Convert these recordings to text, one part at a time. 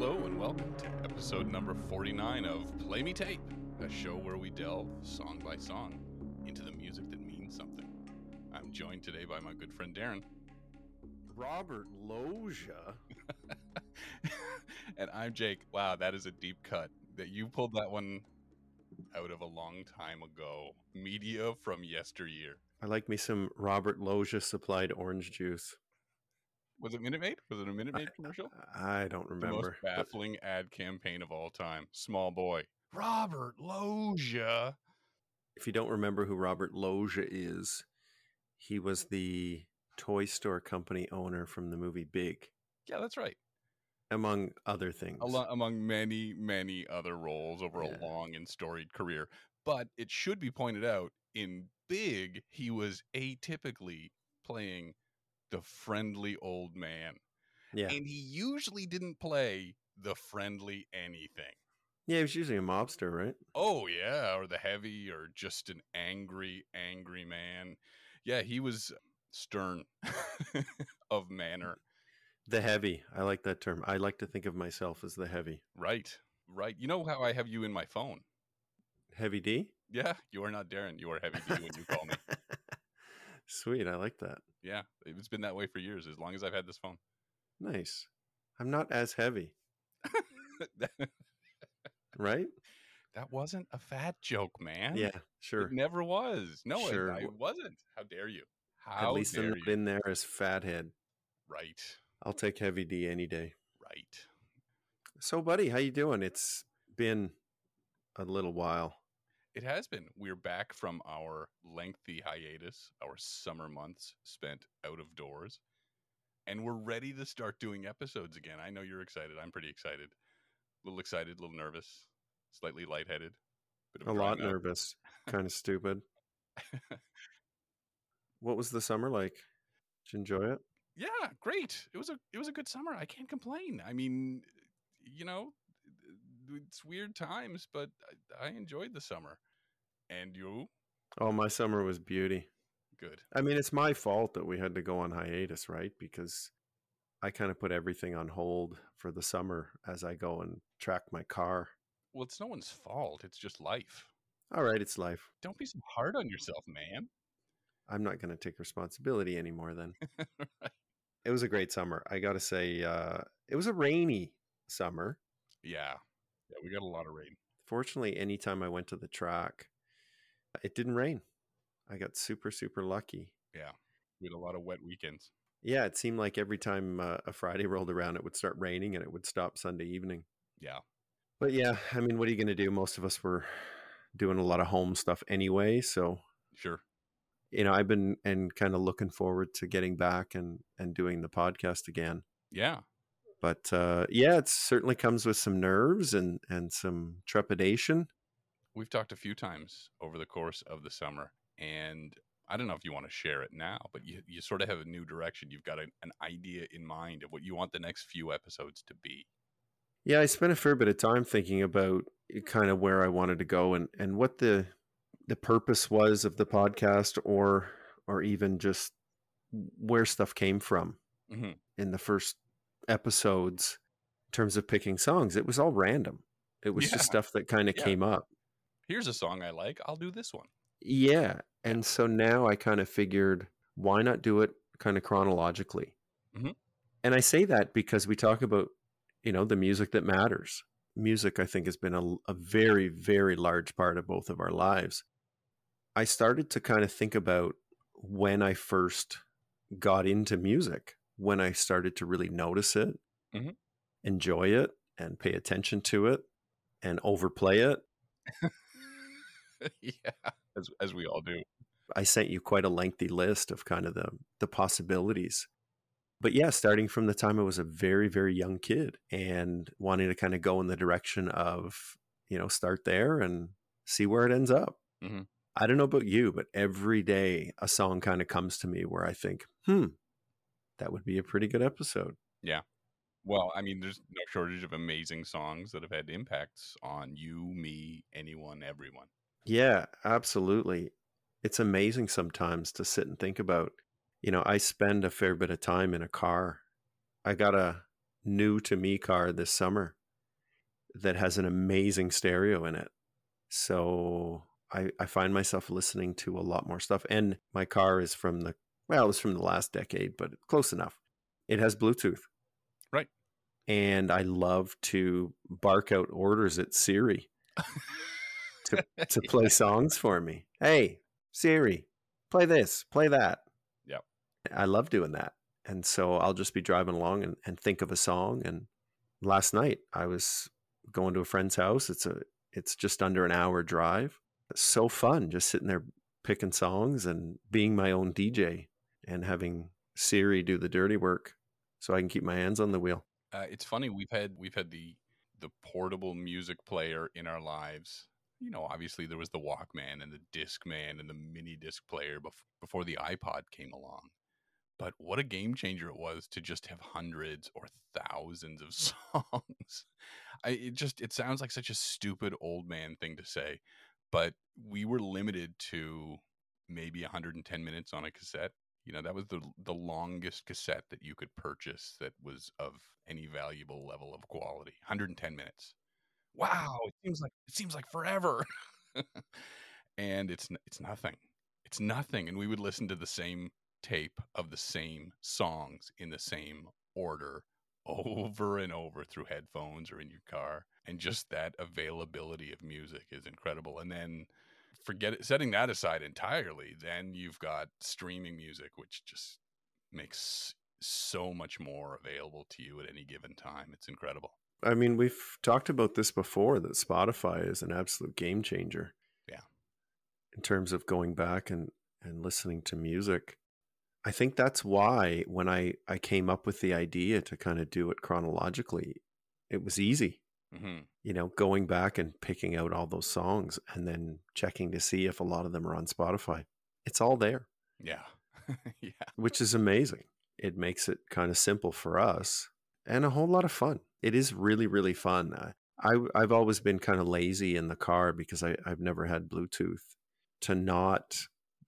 Hello and welcome to episode number 49 of Play Me Tape, a show where we delve song by song into the music that means something. I'm joined today by my good friend Darren. Robert Loggia. and I'm Jake. Wow, that is a deep cut. That you pulled that one out of a long time ago. Media from yesteryear. I like me some Robert Loggia supplied orange juice. Was it Minute Maid? Was it a Minute Maid commercial? I don't The remember. most baffling ad campaign of all time. Small boy. Robert Loggia. If you don't remember who Robert Loggia is, he was the toy store company owner from the movie Big, Yeah, that's right. among other things. Among many, many other roles over Yeah. a long and storied career. But it should be pointed out in Big, he was atypically playing the friendly old man. yeah. And he usually didn't play the friendly anything. Yeah, he was usually a mobster, right? Oh, yeah, or the heavy, or just an angry, angry man. Yeah, he was stern of manner. The heavy. I like that term. I like to think of myself as the heavy. Right, right. You know how I have you in my phone? Heavy D? Yeah, you are not Darren. You are Heavy D when you call me. Sweet. I like that. Yeah, it's been that way for years, as long as I've had this phone. Nice. I'm not as heavy, right? that wasn't a fat joke, man. Yeah, sure. It never was. No, it- Sure. I, wasn't. How dare you? How At least dare I'm not in there as fathead. Right, I'll take heavy D any day. right. So, buddy, how you doing? It's been a little while. It has been. We're back from our lengthy hiatus, our summer months spent out of doors, and we're ready to start doing episodes again. I know you're excited. I'm pretty excited. A little excited, a little nervous, slightly lightheaded. A lot mouth. nervous, kind of stupid. What was the summer like? Did you enjoy it? Yeah, great. It was a it was a good summer. I can't complain. I mean, you know, it's weird times, but I, I enjoyed the summer. And you, Oh, my summer was beauty. good. I mean, it's my fault that we had to go on hiatus, right? Because I kind of put everything on hold for the summer as I go and track my car. Well, it's no one's fault. It's just life. All right, it's life. Don't be so hard on yourself, man. I'm not going to take responsibility anymore then. Right. It was a great summer. I got to say, uh, it was a rainy summer. Yeah, yeah. We got a lot of rain. Fortunately, anytime I went to the track, it didn't rain. I got super, super lucky. Yeah, we had a lot of wet weekends. Yeah, it seemed like every time uh, a Friday rolled around, it would start raining and it would stop Sunday evening. Yeah, But yeah, I mean, what are you going to do? Most of us were doing a lot of home stuff anyway. So, sure. you know, I've been and kind of looking forward to getting back and, and doing the podcast again. Yeah, But uh, yeah, it certainly comes with some nerves and, and some trepidation. We've talked a few times over the course of the summer, and I don't know if you want to share it now, but you you sort of have a new direction. You've got a, an idea in mind of what you want the next few episodes to be. Yeah, I spent a fair bit of time thinking about kind of where I wanted to go and, and what the the purpose was of the podcast or or even just where stuff came from hmm in the first episodes in terms of picking songs. It was all random. It was Yeah. just stuff that kind of Yeah. came up. Here's a song I like. I'll do this one. Yeah. And so now I kind of figured why not do it kind of chronologically? Mhm. And I say that because we talk about, you know, the music that matters. Music, I think, has been a, a very, very large part of both of our lives. I started to kind of think about when I first got into music, when I started to really notice it, Mhm. enjoy it, and pay attention to it, and overplay it. yeah, as as we all do. I sent you quite a lengthy list of kind of the the possibilities. But yeah, starting from the time I was a very very young kid and wanting to kind of go in the direction of you know start there and see where it ends up. Mhm. I don't know about you, but every day a song kind of comes to me where I think, hmm, that would be a pretty good episode. Yeah. Well, I mean, there's no shortage of amazing songs that have had impacts on you, me, anyone, everyone. Yeah, absolutely. It's amazing sometimes to sit and think about. You know, I spend a fair bit of time in a car. I got a new to me car this summer that has an amazing stereo in it. So I, I find myself listening to a lot more stuff. And my car is from the, well, it's from the last decade, but close enough. It has Bluetooth. Right. And I love to bark out orders at Siri to, to play songs for me. Hey, Siri, play this, play that. Yep. I love doing that. And so I'll just be driving along and, and think of a song. And last night I was going to a friend's house. It's a it's just under an hour drive. It's so fun just sitting there picking songs and being my own DJ and having Siri do the dirty work so I can keep my hands on the wheel. Uh, it's funny we've had we've had the the portable music player in our lives. You know, obviously there was the Walkman and the Discman and the mini disc player bef- before the iPod came along. But what a game changer it was to just have hundreds or thousands of songs. I, it just it sounds like such a stupid old man thing to say, but we were limited to maybe 110 minutes on a cassette. You know, that was the the longest cassette that you could purchase that was of any valuable level of quality. 110 minutes. Wow, it seems like it seems like forever. and it's it's nothing. It's nothing and we would listen to the same tape of the same songs in the same order over and over through headphones or in your car and just that availability of music is incredible and then forget it setting that aside entirely then you've got streaming music which just makes so much more available to you at any given time it's incredible I mean, we've talked about this before that Spotify is an absolute game changer. Yeah. In terms of going back and, and listening to music. I think that's why when I, I came up with the idea to kind of do it chronologically, it was easy. mm-hmm. You know, going back and picking out all those songs and then checking to see if a lot of them are on Spotify. It's all there, yeah yeah which is amazing. It makes it kind of simple for us and a whole lot of fun. It is really, really fun. Uh, I, I've always been kind of lazy in the car because I, I've never had Bluetooth to not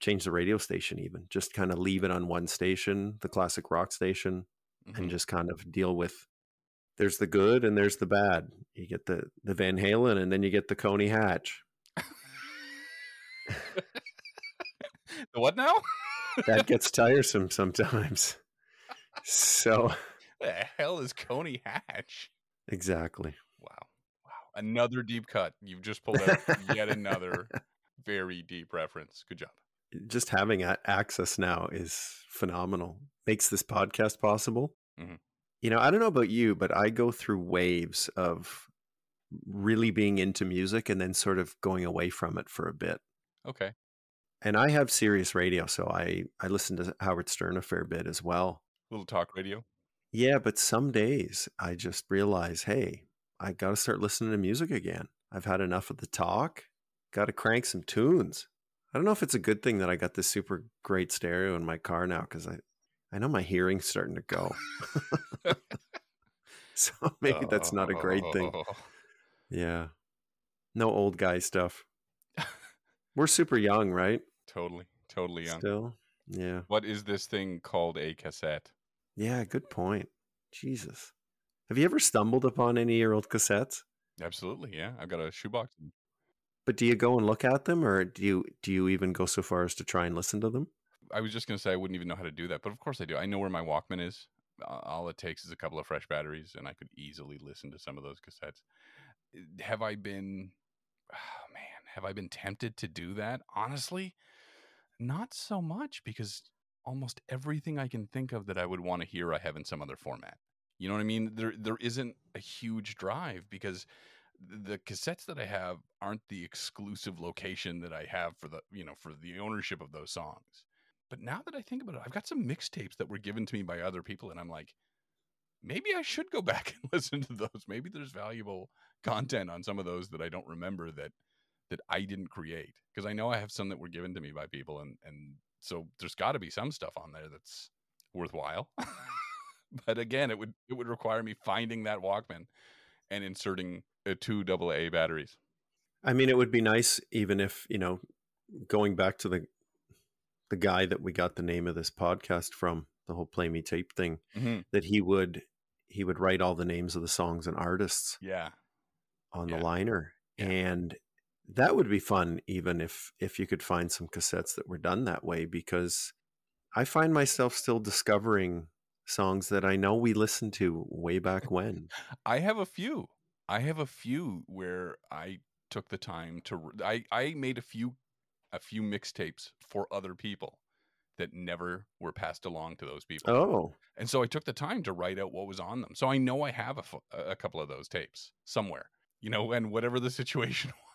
change the radio station, even just kind of leave it on one station, the classic rock station, Mhm. and just kind of deal with there's the good and there's the bad. You get the, the Van Halen and then you get the Coney Hatch. the what now That gets tiresome sometimes. So, the hell is coney hatch exactly. wow wow another deep cut you've just pulled out yet another very deep reference good job just having access now is phenomenal. Makes this podcast possible. Mhm. You know, I don't know about you, but I go through waves of really being into music and then sort of going away from it for a bit. okay And I have Sirius Radio, so I I listen to Howard Stern a fair bit as well. little talk radio Yeah, but some days I just realize, hey, I got to start listening to music again. I've had enough of the talk. Got to crank some tunes. I don't know if it's a good thing that I got this super great stereo in my car now because I, I know my hearing's starting to go. so maybe that's not a great thing. Oh, Yeah. No old guy stuff. We're super young, right? totally totally young Still. Yeah. what is this thing called a cassette Yeah, good point. Jesus. Have you ever stumbled upon any of your old cassettes? absolutely yeah i've got a shoebox But do you go and look at them, or do you do you even go so far as to try and listen to them? I was just going to say I wouldn't even know how to do that, but of course I do. I know where my Walkman is. All it takes is a couple of fresh batteries, and I could easily listen to some of those cassettes. Uh, Have I been, oh man, have I been tempted to do that? Honestly, not so much because almost everything I can think of that I would want to hear, I have in some other format. You know what I mean? There, there isn't a huge drive because the cassettes that I have aren't the exclusive location that I have for the, you know, for the ownership of those songs. But now that I think about it, I've got some mixtapes that were given to me by other people, and I'm like, maybe I should go back and listen to those. Maybe there's valuable content on some of those that I don't remember that that I didn't create because I know I have some that were given to me by people, and and so there's got to be some stuff on there that's worthwhile. but again, it would it would require me finding that Walkman and inserting uh, two double A batteries. I mean, it would be nice even if you know, going back to the the guy that we got the name of this podcast from, the whole play me tape thing, Mhm. that he would he would write all the names of the songs and artists Yeah. on Yeah. the liner, Yeah. and that would be fun, even if if you could find some cassettes that were done that way, because I find myself still discovering songs that I know we listened to way back when. I have a few. I have a few where I took the time to i i made a few a few mixtapes for other people that never were passed along to those people. Oh, And so I took the time to write out what was on them. So I know I have a, a couple of those tapes somewhere, you know, and whatever the situation was,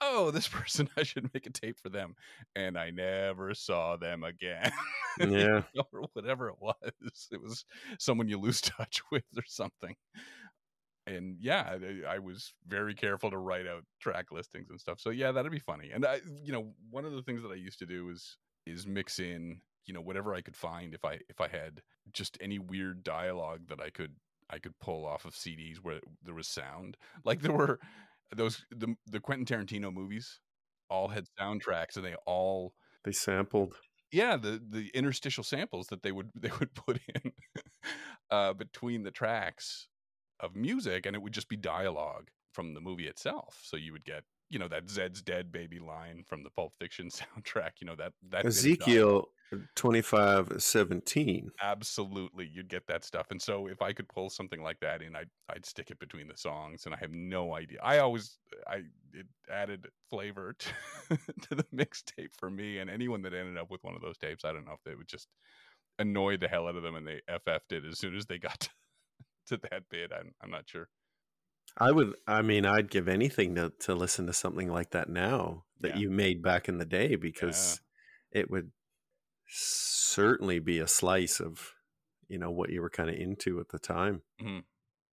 oh, this person, I should make a tape for them. And I never saw them again. yeah. or whatever it was. It was someone you lose touch with or something. And yeah, I, I was very careful to write out track listings and stuff. So yeah, that'd be funny. And I, you know, one of the things that I used to do is is mix in, you know, whatever I could find if I if I had just any weird dialogue that I could I could pull off of CDs where there was sound. Like there were those the the Quentin Tarantino movies all had soundtracks and they all They sampled. yeah the the interstitial samples that they would they would put in uh between the tracks of music and it would just be dialogue from the movie itself so you would get you know that zed's dead baby line from the pulp fiction soundtrack you know that that bit of dialogue. Ezekiel twenty five seventeen. absolutely you'd get that stuff and so if i could pull something like that in i'd i'd stick it between the songs and i have no idea i always i it added flavor to, to the mixtape for me and anyone that ended up with one of those tapes i don't know if they would just annoy the hell out of them and they ff'd it as soon as they got to, to that bit i'm, I'm not sure I would. I mean, I'd give anything to to listen to something like that now that Yeah. you made back in the day because it would certainly be a slice of you know what you were kind of into at the time. Mhm.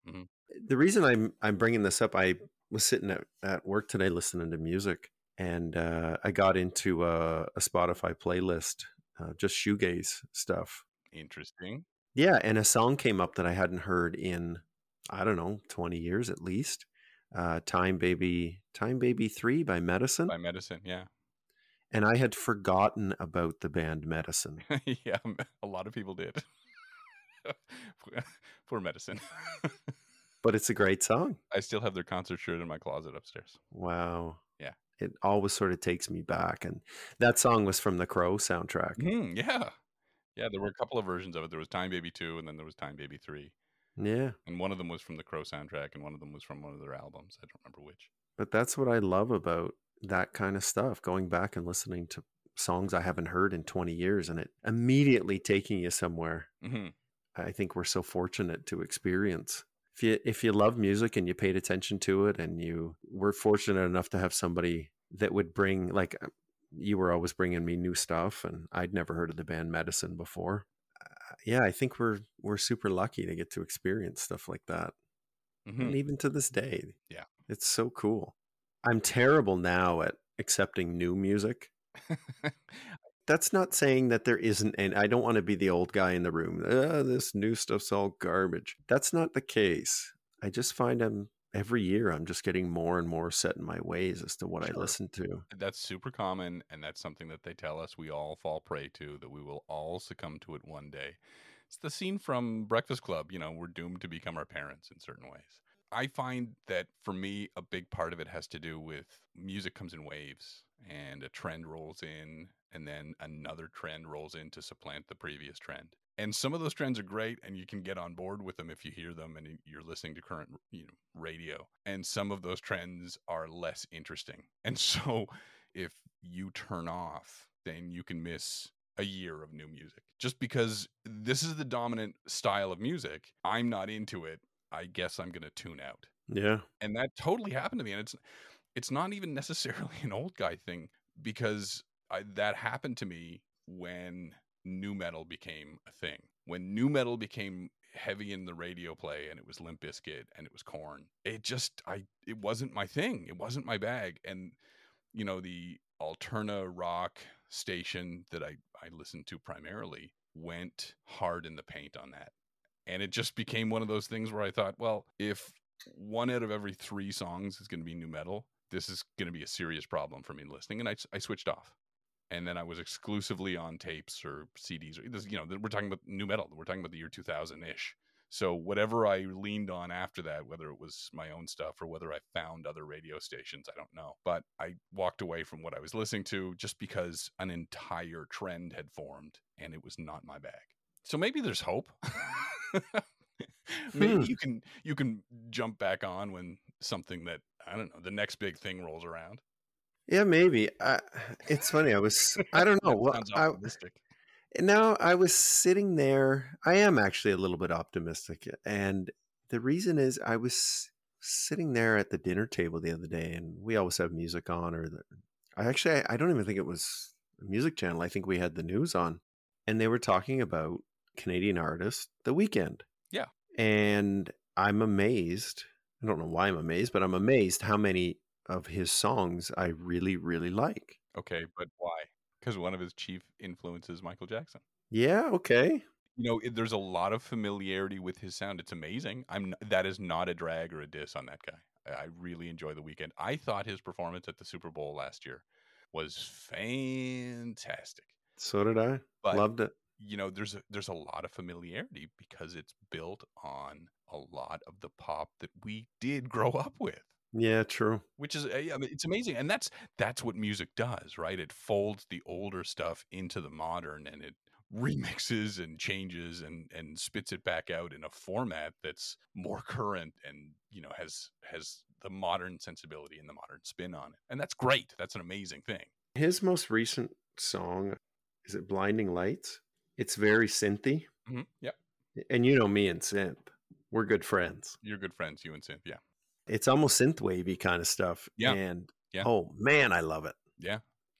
Mhm. The reason I'm I'm bringing this up, I was sitting at, at work today listening to music, and uh, I got into a, a Spotify playlist, uh, just shoegaze stuff. interesting Yeah, and a song came up that I hadn't heard in I don't know twenty years at least. Uh, Time Baby, Time Baby Three by Medicine, by medicine yeah and I had forgotten about the band Medicine. yeah a lot of people did for medicine But it's a great song. i still have their concert shirt in my closet upstairs Wow. Yeah. It always sort of takes me back. And that song was from the Crow soundtrack. Mhm, yeah. Yeah, there were a couple of versions of it. There was Time Baby 2 and then there was Time Baby 3. Yeah. And one of them was from the Crow soundtrack and one of them was from one of their albums. I don't remember which. But that's what I love about that kind of stuff going back and listening to songs I haven't heard in 20 years and it immediately taking you somewhere. hmm I think we're so fortunate to experience. If you if you love music and you paid attention to it and you were fortunate enough to have somebody that would bring like uh, you were always bringing me new stuff and I'd never heard of the band Medicine before. Uh, yeah, I think we're we're super lucky to get to experience stuff like that. hmm And even to this day. Yeah. It's so cool. I'm terrible now at accepting new music. That's not saying that there isn't, and I don't want to be the old guy in the room. "Ah, this new stuff's all garbage. That's not the case. I just find I'm every year I'm just getting more and more set in my ways as to what I listen to. that's super common and that's something that they tell us we all fall prey to that we will all succumb to it one day it's the scene from breakfast club you know we're doomed to become our parents in certain ways i find that for me a big part of it has to do with music comes in waves and a trend rolls in and then another trend rolls in to supplant the previous trend. And some of those trends are great and you can get on board with them if you hear them and you're listening to current you know radio. And some of those trends are less interesting. And so if you turn off then you can miss a year of new music. Just because this is the dominant style of music i'm not into it i guess i'm going to tune out. Yeah. and that totally happened to me and it's it's not even necessarily an old guy thing because I, that happened to me when nu metal became a thing. When nu metal became heavy in the radio play and it was limp Bizkit and it was Korn it just i it wasn't my thing. It wasn't my bag. And you know the alterna rock station that i i listened to primarily went hard in the paint on that and it just became one of those things where i thought well if one out of every three songs is going to be nu metal this is going to be a serious problem for me listening and I, I switched off and then i was exclusively on tapes or cds or this you know we're talking about nu metal we're talking about the year 2000ish So whatever I leaned on after that, whether it was my own stuff or whether I found other radio stations, I don't know. But I walked away from what I was listening to just because an entire trend had formed and it was not my bag. So maybe there's hope. maybe Hmm. you can you can jump back on when something that I don't know the next big thing rolls around. Yeah, maybe. I, it's funny. I was. I don't know. Well, I, optimistic. now I was sitting there. I am actually a little bit optimistic, and the reason is I was sitting there at the dinner table the other day, and we always have music on. Or the, I actually, I don't even think it was a music channel. I think we had the news on, and they were talking about Canadian artist The Weeknd. Yeah. and I'm amazed. I don't know why I'm amazed, but I'm amazed how many of his songs I really, really like. Okay, but why? Because one of his chief influences Michael Jackson. Yeah, okay. You know, it, there's a lot of familiarity with his sound. It's amazing. I'm that is not a drag or a diss on that guy. I I really enjoy the Weeknd. I thought his performance at the Super Bowl last year was fantastic. So did I. But Loved it. You know, there's a, there's a lot of familiarity because it's built on a lot of the pop that we did grow up with. Yeah, true. which is eh, I mean, it's amazing and that's that's what music does right it folds the older stuff into the modern and it remixes and changes and and spits it back out in a format that's more current and you know has has the modern sensibility and the modern spin on it and that's great that's an amazing thing His most recent song is it Blinding Lights? It's very synthy. mm-hmm. yeah And you know me and synth. We're good friends. you're good friends you and synth yeah It's almost synth wavy kind of stuff. Yeah. And Yeah. oh man, I love it. yeah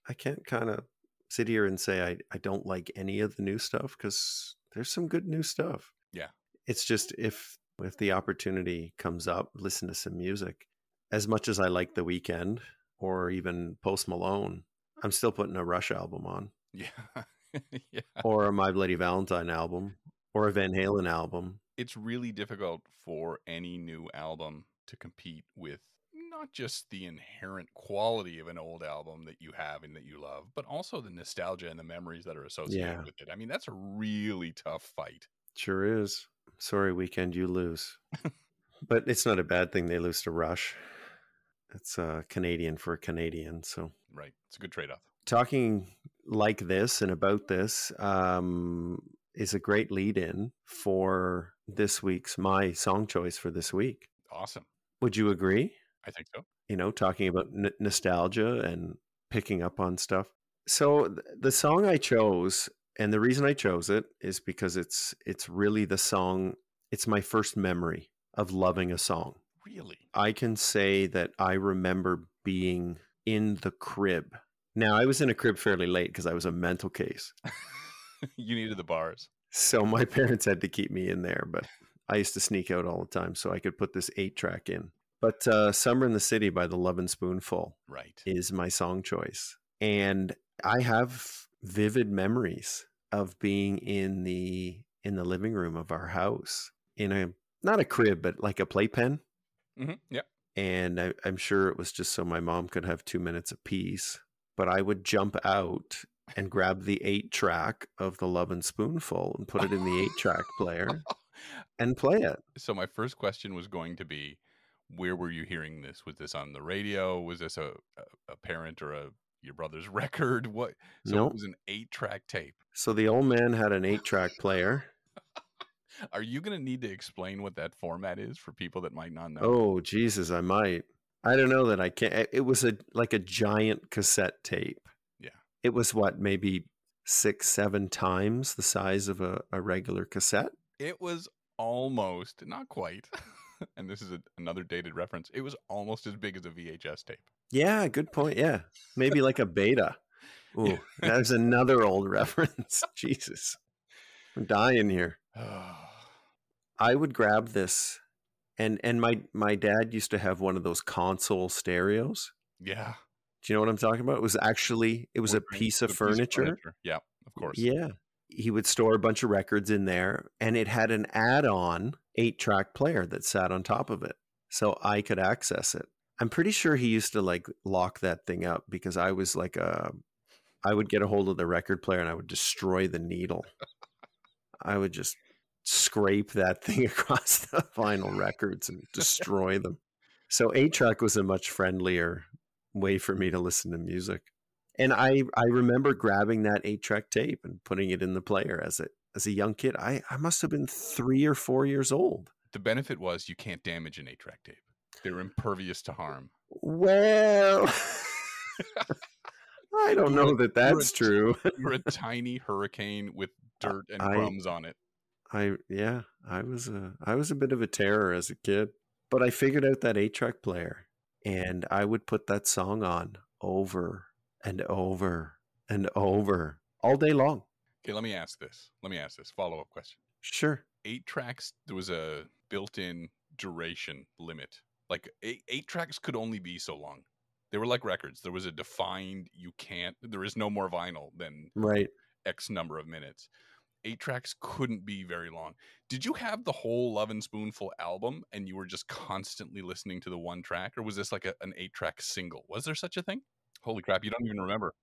I can't kind of sit here and say I, I don't like any of the new stuff because there's some good new stuff. Yeah. It's just if if the opportunity comes up, listen to some music. As much as I like The Weeknd or even Post Malone, I'm still putting a Rush album on yeah yeah or a My Bloody Valentine album or a Van Halen album. it's really difficult for any new album to compete with not just the inherent quality of an old album that you have and that you love, but also the nostalgia and the memories that are associated Yeah. with it. I mean, that's a really tough fight. Sure is. Sorry, Weeknd, you lose. but it's not a bad thing they lose to Rush. It's uh, Canadian for a Canadian. So Right. It's a good trade off. talking like this and about this um, is a great lead in for this week's my song choice for this week. Awesome. Would you agree? I think so. You know, talking about n- nostalgia and picking up on stuff. So th- the song I chose, and the reason I chose it is because it's it's really the song. It's my first memory of loving a song. Really? I can say that I remember being in the crib. Now, I was in a crib fairly late because I was a mental case. you needed the bars. So my parents had to keep me in there, but I used to sneak out all the time so I could put this eight track in. But uh, Summer in the City by the Lovin' Spoonful Right. is my song choice. And I have vivid memories of being in the in the living room of our house in a not a crib but like a playpen hmm Yeah. and I, I'm sure it was just so my mom could have two minutes of peace. But I would jump out and grab the eight track of the Lovin' Spoonful and put it in the eight track player and play it. So my first question was going to be, where were you hearing this? Was this on the radio? Was this a a, parent or a your brother's record? What? So Nope. it was an eight track tape. So the old man had an eight track player. Are you going to need to explain what that format is for people that might not know? Oh Jesus, I might. I don't know that I can. not It was a like a giant cassette tape. Yeah. It was what maybe six, seven times the size of a, a regular cassette. It was almost, not quite, and this is a, another dated reference. It was almost as big as a VHS tape. Yeah, good point. Yeah. Maybe like a beta. Ooh, Yeah. there's another old reference. Jesus. I'm dying here. I would grab this and and my my dad used to have one of those console stereos. yeah. Do you know what I'm talking about? It was actually it was a Wood grain- piece of furniture. Yeah, of course. Yeah. He would store a bunch of records in there and it had an add-on 8-track player that sat on top of it so I could access it. I'm pretty sure he used to like lock that thing up because I was like a I would get a hold of the record player and I would destroy the needle. I would just scrape that thing across the vinyl records and destroy them. So eight track was a much friendlier way for me to listen to music. And I I remember grabbing that eight track tape and putting it in the player as a as a young kid. I, I must have been three or four years old. The benefit was you can't damage an eight track tape. They're impervious to harm. Well I don't know that that's true. You're a tiny hurricane with dirt and I- crumbs on it. I yeah, I was a I was a bit of a terror as a kid, but I figured out that eight track player, and I would put that song on over and over and over all day long. Okay, let me ask this. Let me ask this follow up question. Sure. Eight tracks, there was a built in duration limit. Like eight, eight tracks could only be so long. They were like records. There was a defined, you can't, there is no more vinyl than Right. X number of minutes. Eight tracks couldn't be very long. Did you have the whole Lovin' Spoonful album and you were just constantly listening to the one track, or was this like a, an eight track single? Was there such a thing? Holy crap, you don't even remember.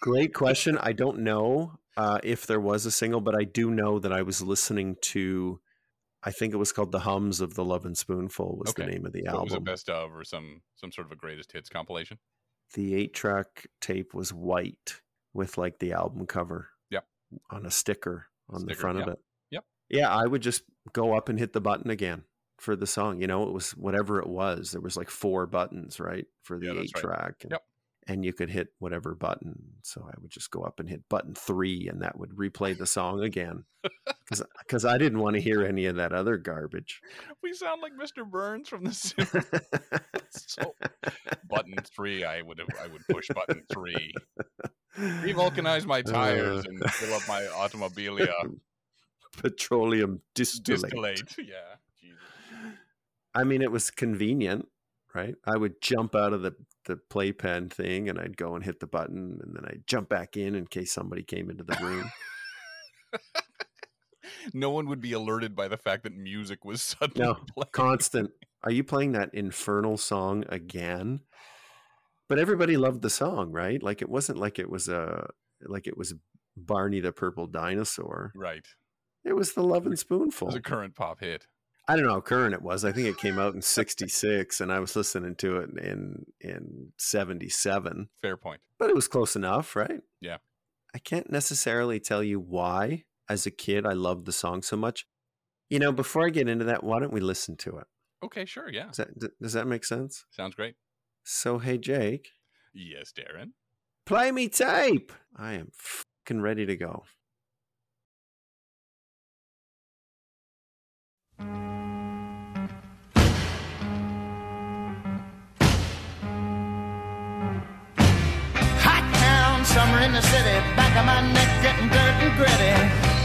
Great question. I don't know uh, if there was a single, but I do know that I was listening to. I think it was called "The Hums of the Lovin' Spoonful" was the name of the So it was a album. best of or some some sort of a greatest hits compilation. the eight track tape was white with like the album cover. Yep. On a sticker on the front of it. yep. Yeah, I would just go up and hit the button again for the song. You know, it was whatever it was. There was like four buttons, right? For the Yeah, eight right. track. And, Yep. And you could hit whatever button. So I would just go up and hit button three and that would replay the song again. Because I didn't want to hear any of that other garbage. We sound like Mr. Burns from the Simpsons. so button three, I would have I would push button three. Revulcanize my tires Uh. and fill up my automobilia. Petroleum distillate. Distillate. Yeah. Jesus. I mean, it was convenient, right? I would jump out of the the playpen thing, and I'd go and hit the button, and then I'd jump back in in case somebody came into the room. No one would be alerted by the fact that music was suddenly No, playing. Constant. Are you playing that infernal song again? But everybody loved the song, right? Like it wasn't like it was a like it was Barney the Purple Dinosaur. Right. It was the Love and It Spoonful. was a current pop hit. I don't know how current it was. I think it came out in '66, and I was listening to it in in '77. Fair point. but it was close enough, right? Yeah. I can't necessarily tell you why, as a kid, I loved the song so much. You know, before I get into that, why don't we listen to it? Okay, sure. Yeah. Does that, does that make sense? Sounds great. So, hey, Jake, Yes, Darren. play me tape. I am fucking ready to go. Hot town, summer in the city, back of my neck getting dirt and gritty.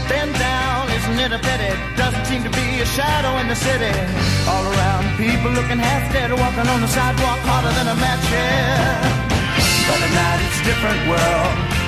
Bend down, isn't it a pity? Doesn't seem to be a shadow in the city. All around, people looking half dead, walking on the sidewalk harder than a match here. But at night it's a different world.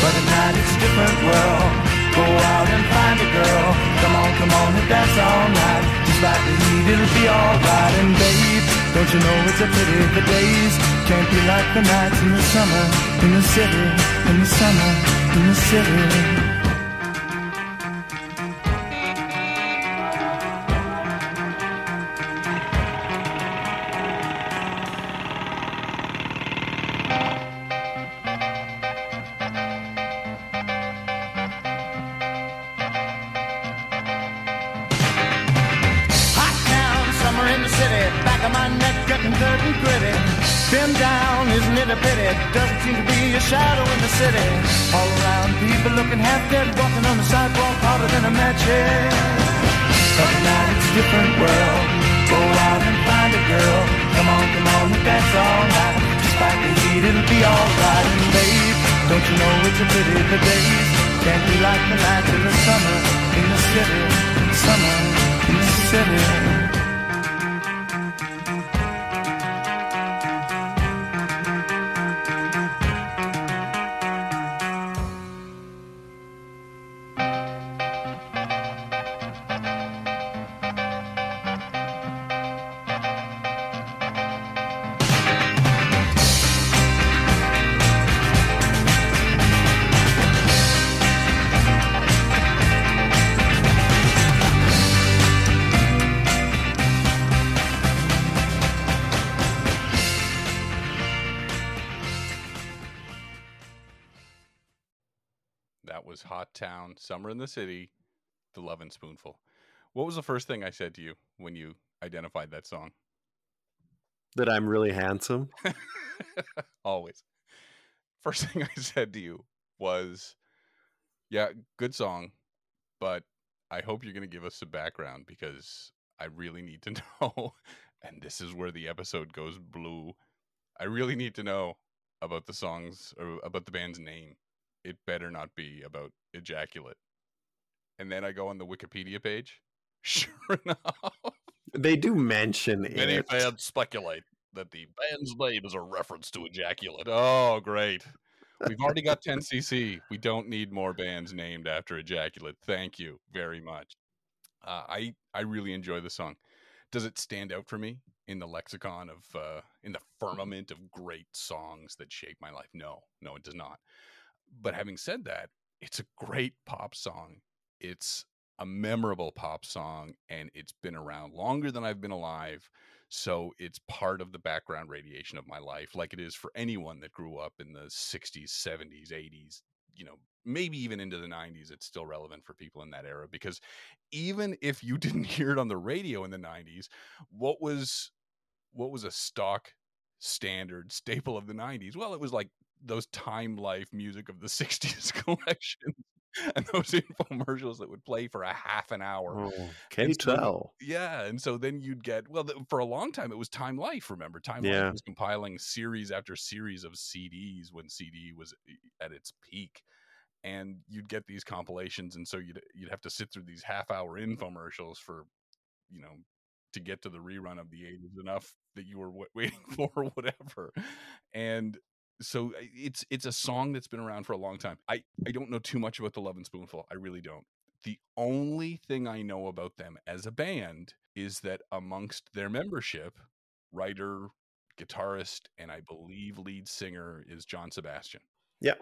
But at night it's a different world. Go out and find a girl. Come on, come on and dance all night. Despite the heat, it'll be alright. And babe, don't you know it's a pity the days can't be like the nights in the summer, in the city, in the summer, in the city. Summer in the City, The Lovin' Spoonful. What was the first thing I said to you when you identified that song? That I'm really handsome. Always. First thing I said to you was, yeah, good song, but I hope you're going to give us some background because I really need to know. And this is where the episode goes blue. I really need to know about the songs or about the band's name. It better not be about ejaculate. And then I go on the Wikipedia page. Sure enough, They do mention it. many it. fans speculate that the band's name is a reference to ejaculate. Oh, great. We've already got 10cc. We don't need more bands named after ejaculate. Thank you very much. Uh, I I really enjoy the song. Does it stand out for me in the lexicon of uh, in the firmament of great songs that shape my life? No, no, it does not. But having said that, it's a great pop song. It's a memorable pop song, and it's been around longer than I've been alive. So it's part of the background radiation of my life, like it is for anyone that grew up in the 60s, 70s, 80s, you know, maybe even into the 90s. It's still relevant for people in that era because even if you didn't hear it on the radio in the 90s, what was what was a stock standard staple of the 90s? Well, it was like those time life music of the 60s collection and those infomercials that would play for a half an hour. Oh, can you so- tell? Yeah, and so then you'd get well for a long time it was Time Life. Remember, Time Yeah. Life was compiling series after series of CDs when CD was at its peak, and you'd get these compilations, and so you'd you'd have to sit through these half hour infomercials for, you know, to get to the rerun of the '80s enough that you were waiting for or whatever, and so it's it's a song that's been around for a long time. I I don't know too much about the Lovin' Spoonful. I really don't. The only thing I know about them as a band is that amongst their membership, writer, guitarist, and I believe lead singer is John Sebastian. Yeah.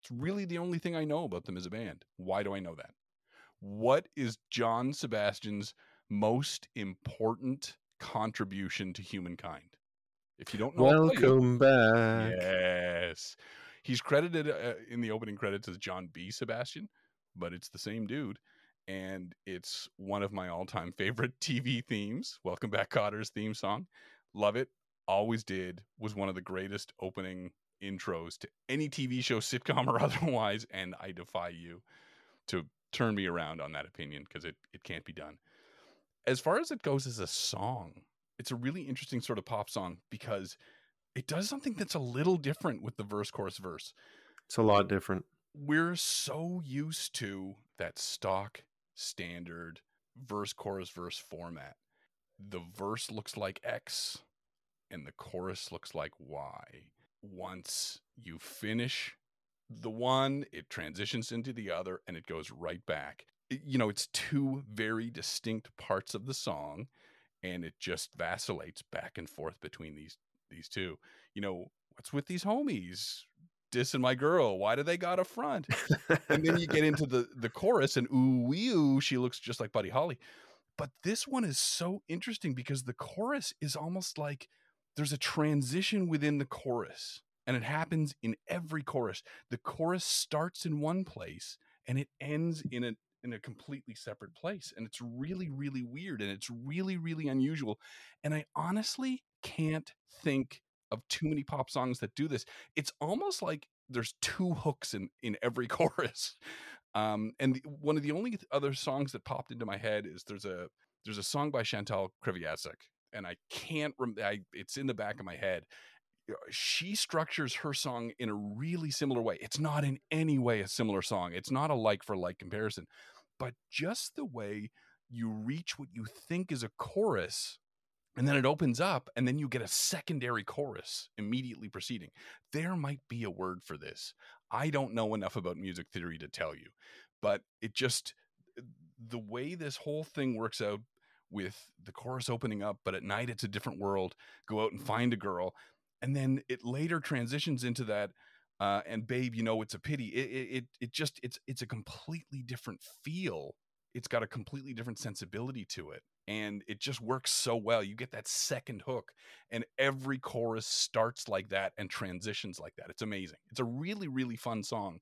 It's really the only thing I know about them as a band. Why do I know that? What is John Sebastian's most important contribution to humankind? If you don't know. Welcome back. Yes. He's credited uh, in the opening credits as John B. Sebastian, but it's the same dude. And it's one of my all time favorite TV themes. Welcome Back Kotter's theme song. Love it. Always did. Was one of the greatest opening intros to any TV show, sitcom or otherwise. And I defy you to turn me around on that opinion because it, it can't be done. As far as it goes as a song, it's a really interesting sort of pop song because it does something that's a little different with the verse chorus verse. It's a lot different. we're so used to that stock standard verse chorus verse format. The verse looks like x and the chorus looks like y. Once you finish the one it transitions into the other and it goes right back. You know it's two very distinct parts of the song and it just vacillates back and forth between these these two. You know what's with these homies dissing my girl? Why do they got a front? And then you get into the the chorus and ooh wee ooh she looks just like buddy holly. But this one is so interesting because the chorus is almost like there's a transition within the chorus and it happens in every chorus. The chorus starts in one place and it ends in a in a completely separate place and it's really really weird and it's really really unusual and i honestly can't think of too many pop songs that do this. It's almost like there's two hooks in in every chorus um and the, one of the only other songs that popped into my head is there's a there's a song by chantal kreviazuk and i can't rem- I, it's in the back of my head. Uh, she structures her song in a really similar way. It's not in any way a similar song. It's not a like for like comparison but just the way you reach what you think is a chorus and then it opens up and then you get a secondary chorus immediately preceding. There might be a word for this. I don't know enough about music theory to tell you but it just the way this whole thing works out with the chorus opening up but at night it's a different world go out and find a girl and then it later transitions into that uh, and babe you know it's a pity. It, it it just it's it's a completely different feel. It's got a completely different sensibility to it and it just works so well. You get that second hook and every chorus starts like that and transitions like that. It's amazing. It's a really really fun song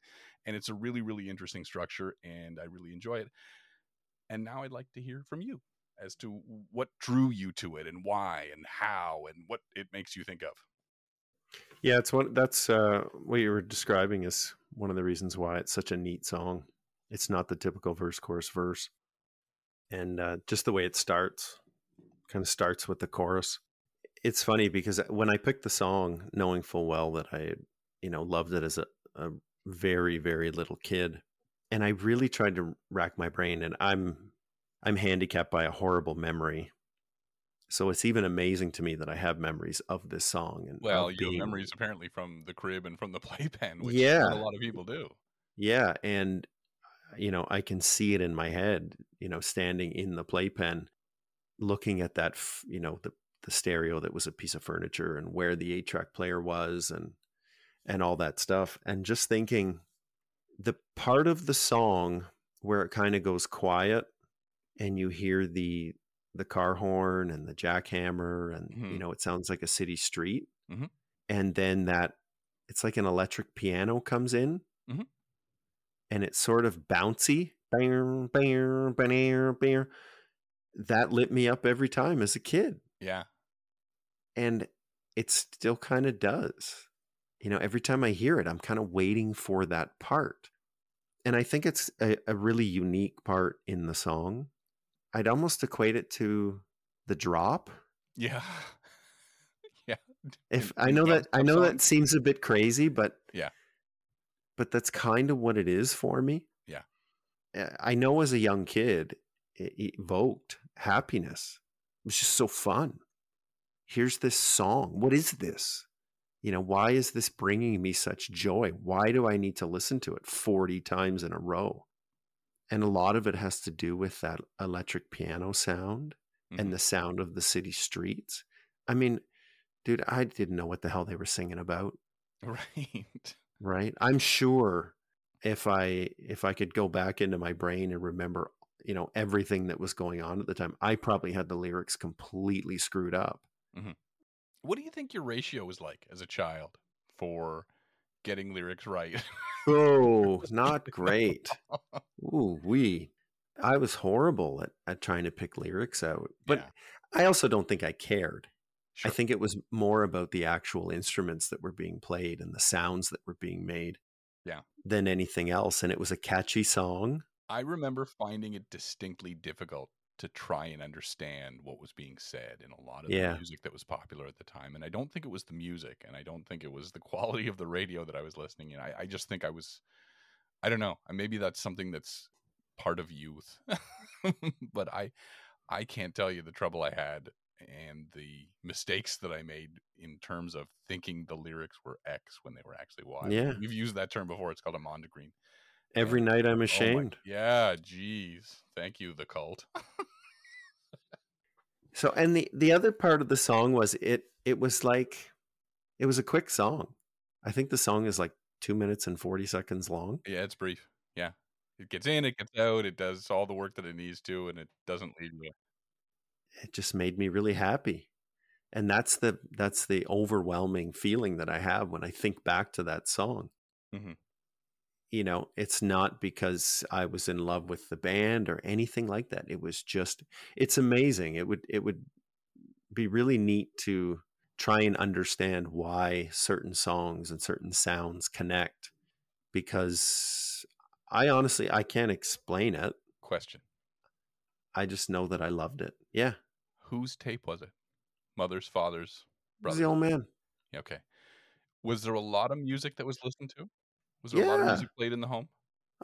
and it's a really really interesting structure and i really enjoy it. And now i'd like to hear from you as to what drew you to it and why and how and what it makes you think of Yeah, it's one that's uh, what you were describing is one of the reasons why it's such a neat song. It's not the typical verse, chorus, verse, and uh, just the way it starts, kind of starts with the chorus. It's funny because when I picked the song, knowing full well that I, you know, loved it as a, a very, very little kid, and I really tried to rack my brain, and I'm, I'm handicapped by a horrible memory. So it's even amazing to me that I have memories of this song. And well of you have being- memories apparently from the crib and from the playpen which Yeah. a lot of people do Yeah, and uh, you know, I can see it in my head, you know, standing in the playpen looking at that, f- you know, the the stereo that was a piece of furniture and where the 8-track player was and and all that stuff and just thinking the part of the song where it kind of goes quiet and you hear the the car horn and the jackhammer and you Mhm. know it sounds like a city street Mhm. and then that it's like an electric piano comes in Mhm. and it's sort of bouncy bang, bang, bang, bang. that lit me up every time as a kid yeah and it still kind of does you know every time i hear it i'm kind of waiting for that part and i think it's a, a really unique part in the song i'd almost equate it to the drop. Yeah. Yeah. If i know drum that i know that seems a bit crazy but Yeah. but that's kind of what it is for me. Yeah. Uh, i know as a young kid it evoked happiness. It was just so fun. Here's this song. What is this? You know why is this bringing me such joy? Why do i need to listen to it 40 times in a row and a lot of it has to do with that electric piano sound Mhm. and the sound of the city streets. I mean dude i didn't know what the hell they were singing about. Right. Right? I'm sure if i if i could go back into my brain and remember you know everything that was going on at the time i probably had the lyrics completely screwed up. What do you think your ratio was like as a child for getting lyrics right oh not great ooh we i was horrible at, at trying to pick lyrics out but Yeah. i also don't think i cared Sure. I think it was more about the actual instruments that were being played and the sounds that were being made. Yeah. Than anything else. And it was a catchy song. I remember finding it distinctly difficult to try and understand what was being said in a lot of Yeah. the music that was popular at the time. And I don't think it was the music, and I don't think it was the quality of the radio that I was listening in. I, I just think I was, I don't know. Maybe that's something that's part of youth, but I, I can't tell you the trouble I had and the mistakes that I made in terms of thinking the lyrics were X when they were actually Y. Yeah. We've used that term before. It's called a mondegreen. Every Yeah. night I'm Oh ashamed. yeah, geez. Thank you, the cult. So and the the other part of the song was it it was like it was a quick song. I think the song is like two minutes and forty seconds long. yeah, it's brief. Yeah. It gets in, it gets out, it does all the work that it needs to, and it doesn't leave you. It just made me really happy. And that's the that's the overwhelming feeling that I have when I think back to that song. Mhm. You know, it's not because I was in love with the band or anything like that. It was just it's amazing. It would it would be really neat to try and understand why certain songs and certain sounds connect because I honestly I can't explain it. Question. I just know that I loved it. Yeah. Whose tape was it? Mother's, father's, It was brother's? the old man. Okay. Was there a lot of music that was listened to? Was there a lot of Yeah. music played in the home?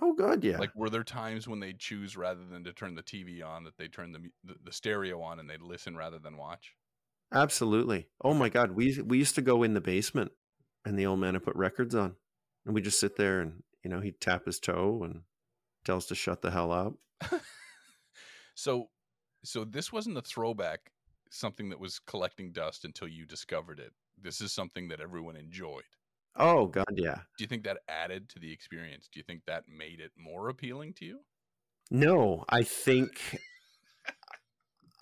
Oh god, yeah. Like, were there times when they'd choose rather than to turn the TV on that they turn the, the the stereo on and they'd listen rather than watch? Absolutely. Oh my god, we we used to go in the basement and the old man would put records on. And we just sit there and, you know, he'd tap his toe and tell us to shut the hell up. so, so this wasn't a throwback, something that was collecting dust until you discovered it. This is something that everyone enjoyed. Oh god, yeah. Do you think that added to the experience? Do you think that made it more appealing to you? No, I think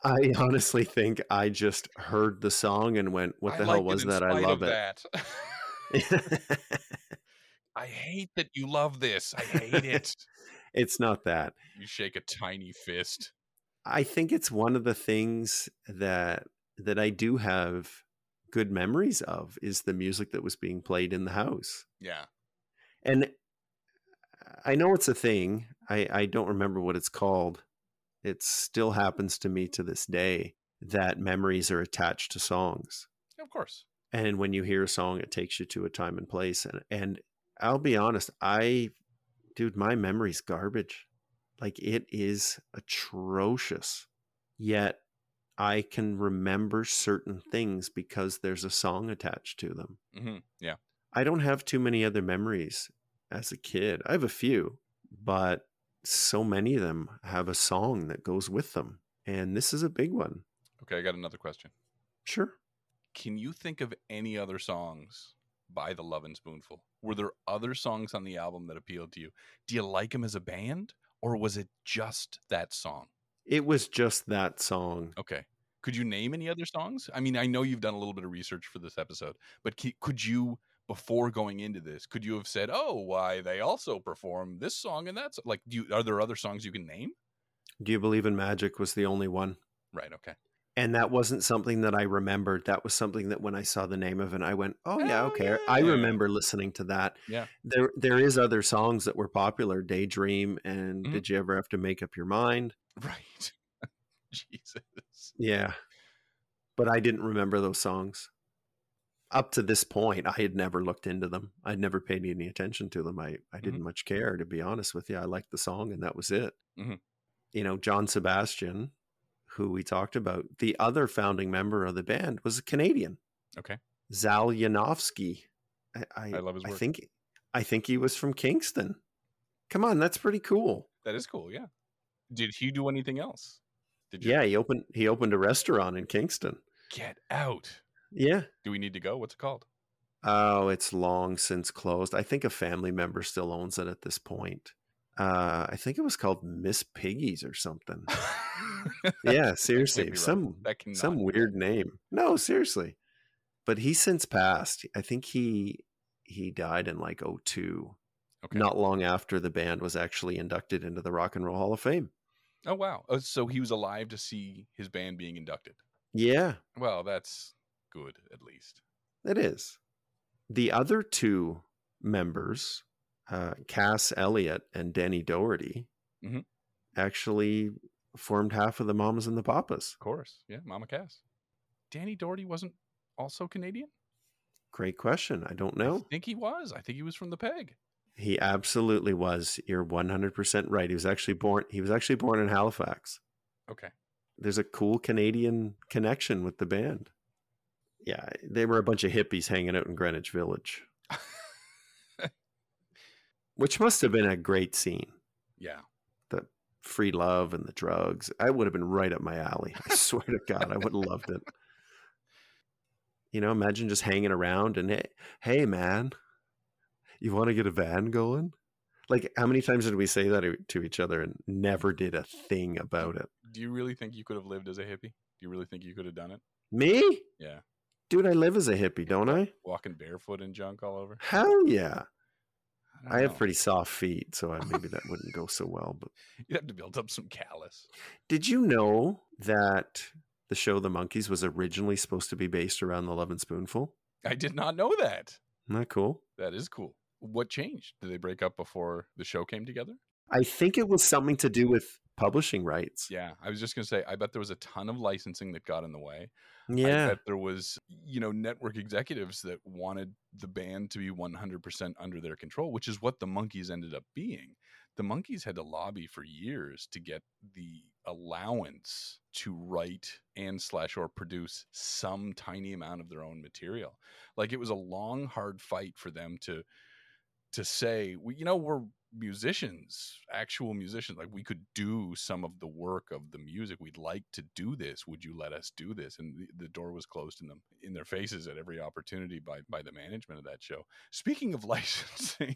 I honestly think I just heard the song and went, "What the like hell was that? I love it." that. I hate that you love this. I hate it. it's not that. you shake a tiny fist. I think it's one of the things that that I do have good memories of is the music that was being played in the house. Yeah. And I know it's a thing. I, I don't remember what it's called. It still happens to me to this day that memories are attached to songs. Of course. And when you hear a song, it takes you to a time and place. And and I'll be honest, I dude, my memory's garbage. Like it is atrocious. Yet I can remember certain things because there's a song attached to them. hmm Yeah. I don't have too many other memories as a kid. I have a few, but so many of them have a song that goes with them. And this is a big one. Okay. I got another question. Sure. Can you think of any other songs by the Lovin' Spoonful? Were there other songs on the album that appealed to you? Do you like them as a band, or was it just that song? It was just that song. Okay. Could you name any other songs? I mean, I know you've done a little bit of research for this episode, but could you, before going into this, could you have said, "Oh, why they also perform this song and that's like, do you, are there other songs you can name?" Do you believe in magic was the only one. Right. Okay. And that wasn't something that I remembered. That was something that when I saw the name of it, I went, "Oh yeah, Oh, okay." I remember listening to that. Yeah. There there is other songs that were popular, Daydream and Mhm. Did You Ever Have to Make Up Your Mind? Right. Jesus. Yeah. But I didn't remember those songs. Up to this point, I had never looked into them. I'd never paid any attention to them. I, I didn't much care, to be honest with you. I liked the song and that was it. Mhm. You know, John Sebastian, who we talked about, the other founding member of the band was a Canadian, Okay. Zal Yanovsky. I, I, I love his work. I think I think he was from Kingston. Come on, that's pretty cool. That is cool. Yeah. Did he do anything else? Did you Yeah, he opened he opened a restaurant in Kingston. get out? Yeah. Do we need to go? What's it called? Oh, it's long since closed. I think a family member still owns it at this point. Uh, I think it was called Miss Piggy's or something. yeah, seriously, some some weird name. No, seriously. But he's since passed. I think he he died in like 02, Okay. not long after the band was actually inducted into the Rock and Roll Hall of Fame. Oh wow. Oh, so he was alive to see his band being inducted. Yeah, Well, that's good at least. it is. The other two members, uh, Cass Elliot and Danny Doherty, Mhm. actually formed half of the Mamas and the Papas. Of course. Yeah, Mama Cass. Danny Doherty wasn't also Canadian? Great question. I don't know. I know. think he was. I think he was from the peg. He absolutely was. You're 100% right. He was actually born he was actually born in Halifax. Okay. There's a cool Canadian connection with the band. Yeah, they were a bunch of hippies hanging out in Greenwich Village, which must have been a great scene. yeah. The free love and the drugs. I would have been right up my alley. I swear to God, I would have loved it. You know, imagine just hanging around and hey, hey man, you want to get a van going? Like, how many times did we say that to- each other and never did a thing about it? Do you really think you could have lived as a hippie? Do you really think you could have done it? Me? Yeah. Dude, I live as a hippie, don't I? Walking barefoot and junk all over? Hell yeah. don't I have pretty soft feet, so I, maybe that wouldn't go so well. But You'd have to build up some callus. did you know that the show The Monkees was originally supposed to be based around the Lovin' Spoonful? I did not know that. Isn't that cool? That is cool. What changed? Did they break up before the show came together? I think it was something to do with publishing rights. Yeah, I was just gonna say. I bet there was a ton of licensing that got in the way. Yeah. there was, you know, network executives that wanted the band to be 100% under their control, which is what the Monkees ended up being. the Monkees had to lobby for years to get the allowance to write and slash or produce some tiny amount of their own material like it was a long hard fight for them to to say we you know we're musicians actual musicians like we could do some of the work of the music we'd like to do this would you let us do this and the, the door was closed in them in their faces at every opportunity by by the management of that show speaking of licensing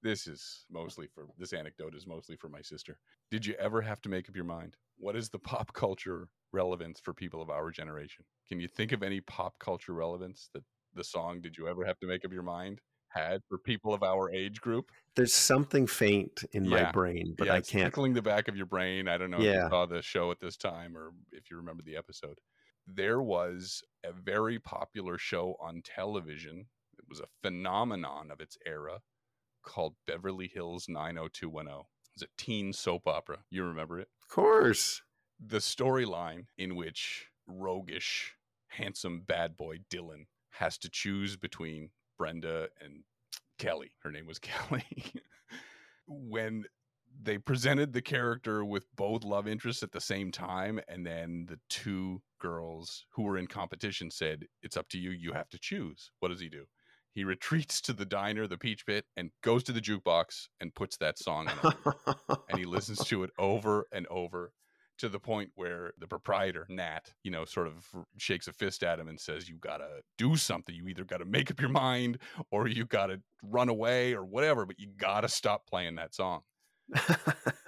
this is mostly for this anecdote is mostly for my sister. Did you ever have to make up your mind? What is the pop culture relevance for people of our generation? Can you think of any pop culture relevance that the song Did You Ever Have to Make Up Your Mind had for people of our age group? There's something faint in my brain, but yeah, I can't. tickling the back of your brain. I don't know if you saw the show at this time or if you remember the episode. There was a very popular show on television. It was a phenomenon of its era called Beverly Hills 90210. It was a teen soap opera. You remember it? Of course. The storyline in which roguish, handsome bad boy Dylan has to choose between Brenda and Kelly. Her name was Kelly. when they presented the character with both love interests at the same time, and then the two girls who were in competition said, It's up to you. You have to choose. What does he do? He retreats to the diner, the Peach Pit, and goes to the jukebox and puts that song on. and he listens to it over and over to the point where the proprietor Nat, you know, sort of shakes a fist at him and says, "You gotta do something. You either gotta make up your mind, or you gotta run away, or whatever. But you gotta stop playing that song."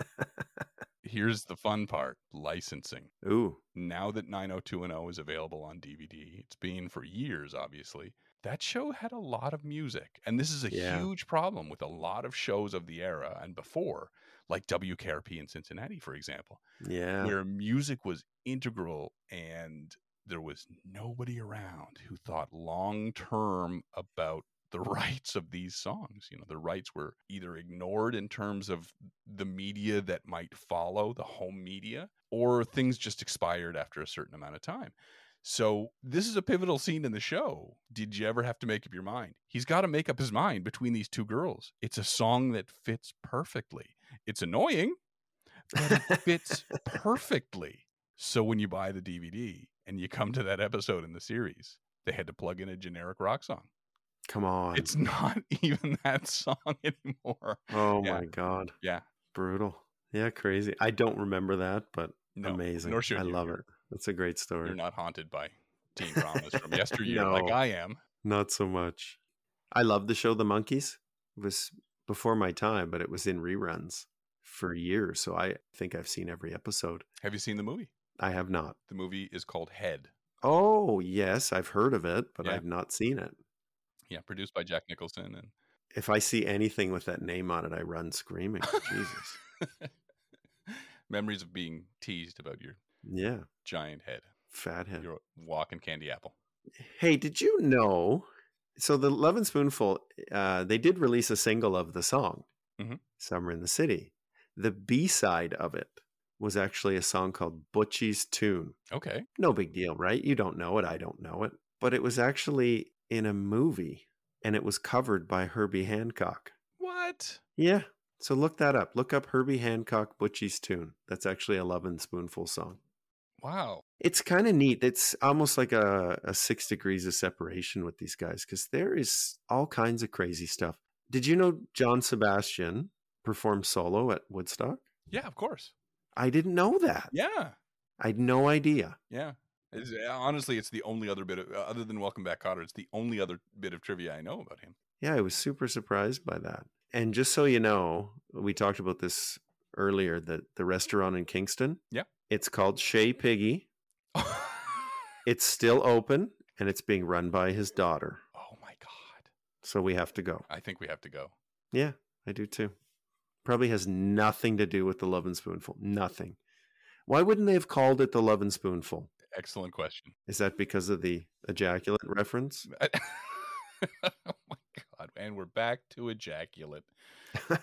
Here's the fun part: licensing. Ooh, Now that 90210 is available on DVD, it's been for years, obviously. That show had a lot of music. And this is a Yeah. huge problem with a lot of shows of the era and before, like WKRP in Cincinnati, for example, yeah. where music was integral and there was nobody around who thought long term about the rights of these songs. You know, the rights were either ignored in terms of the media that might follow, the home media, or things just expired after a certain amount of time. So, this is a pivotal scene in the show. Did you ever have to make up your mind? He's got to make up his mind between these two girls. It's a song that fits perfectly. It's annoying, but it fits perfectly. So when you buy the DVD and you come to that episode in the series, they had to plug in a generic rock song. Come on. It's not even that song anymore. oh yeah. my god. Yeah. Brutal. Yeah, crazy. I don't remember that, but No, amazing. Nor should I you. love it. That's a great story. You're not haunted by teen dramas from yesteryear like I am. Not so much. I love the show The Monkees. It was before my time, but it was in reruns for years. So I think I've seen every episode. Have you seen the movie? I have not. The movie is called Head. Oh, yes, I've heard of it, but Yeah. I've not seen it. Yeah, produced by Jack Nicholson and If I see anything with that name on it, I run screaming. Jesus. memories of being teased about your Yeah, giant head, fat head, your walking candy apple. Hey, did you know? So the Lovin' Spoonful, uh, they did release a single of the song, Mhm. "Summer in the City." The B side of it was actually a song called "Butchie's Tune." Okay. No big deal, right? You don't know it, I don't know it, but it was actually in a movie, and it was covered by Herbie Hancock. What? Yeah, so look that up. Look up Herbie Hancock "Butchie's Tune." That's actually a Lovin' Spoonful song. Wow. It's kind of neat. It's almost like a, a six degrees of separation with these guys because there is all kinds of crazy stuff. Did you know John Sebastian performed solo at Woodstock? Yeah, of course. I didn't know that. Yeah. I had no idea. Yeah. It's, honestly, it's the only other bit of, uh, other than Welcome Back, Kotter, it's the only other bit of trivia I know about him. Yeah, I was super surprised by that. And just so you know, we talked about this earlier that the restaurant in Kingston. Yeah. It's called Chez Piggy. It's still open and it's being run by his daughter. oh my God. So we have to go. I think we have to go. Yeah, I do too. Probably has nothing to do with the Lovin' Spoonful. Nothing. Why wouldn't they have called it the Lovin' Spoonful? Excellent question. Is that because of the ejaculate reference? oh my God. And we're back to ejaculate.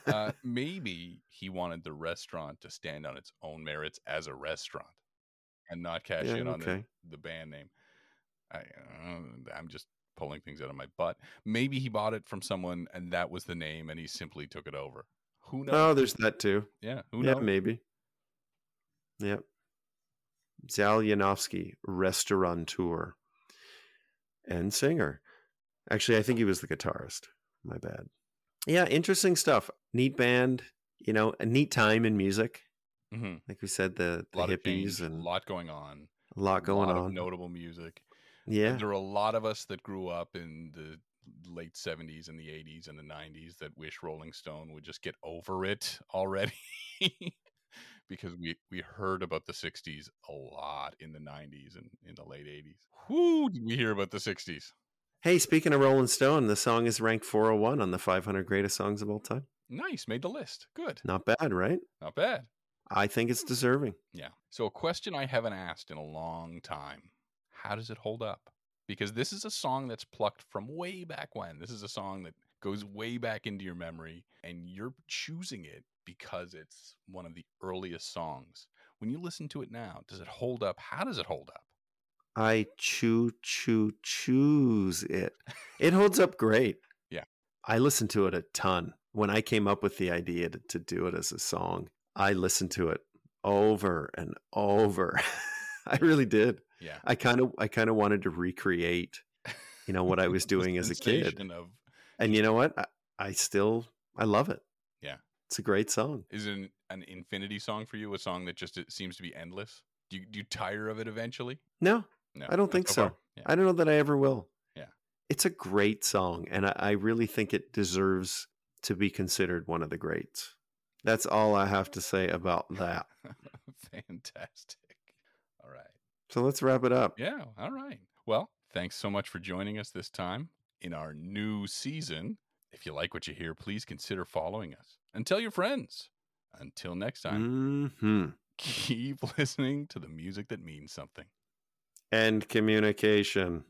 Uh, maybe he wanted the restaurant to stand on its own merits as a restaurant and not cash Yeah, in on okay. the, the band name. I, uh, I'm just pulling things out of my butt. Maybe he bought it from someone and that was the name and he simply took it over. who knows? Oh, there's that too. yeah, who yeah, knows? maybe. Yep. Zal Yanovsky, restaurateur and singer. Actually, I think he was the guitarist. My bad. Yeah, interesting stuff. Neat band, you know, a neat time in music. Mhm. Like we said, the, A the hippies change, and a lot going on. a lot going lot on. Of notable music. yeah. There are a lot of us that grew up in the late 70s and the 80s and the 90s that wish Rolling Stone would just get over it already. because we, we heard about the 60s a lot in the 90s and in the late 80s. Whoo, did we hear about the 60s? Hey, speaking of Rolling Stone, the song is ranked 401 on the 500 greatest songs of all time. Nice, made the list. Good. Not bad, right? Not bad. I think it's deserving. Yeah. So, a question I haven't asked in a long time How does it hold up? Because this is a song that's plucked from way back when. This is a song that goes way back into your memory, and you're choosing it because it's one of the earliest songs. When you listen to it now, does it hold up? How does it hold up? I choo choo choose it. It holds up great. Yeah. I listened to it a ton. When I came up with the idea to, to do it as a song, I listened to it over and over. I really did. Yeah. I kind of I kind of wanted to recreate, you know, what I was doing as a kid. Of, And you know what? I, I still I love it. Yeah. It's a great song. is it an, an infinity song for you? A song that just it seems to be endless? Do you, do you tire of it eventually? No, No. I don't think so. Yeah. I don't know that I ever will. Yeah. It's a great song, and I, I really think it deserves to be considered one of the greats. That's all I have to say about that. Fantastic. All right. So let's wrap it up. Yeah. All right. Well, thanks so much for joining us this time in our new season. If you like what you hear, please consider following us and tell your friends. Until next time, hmm keep listening to the music that means something. And communication.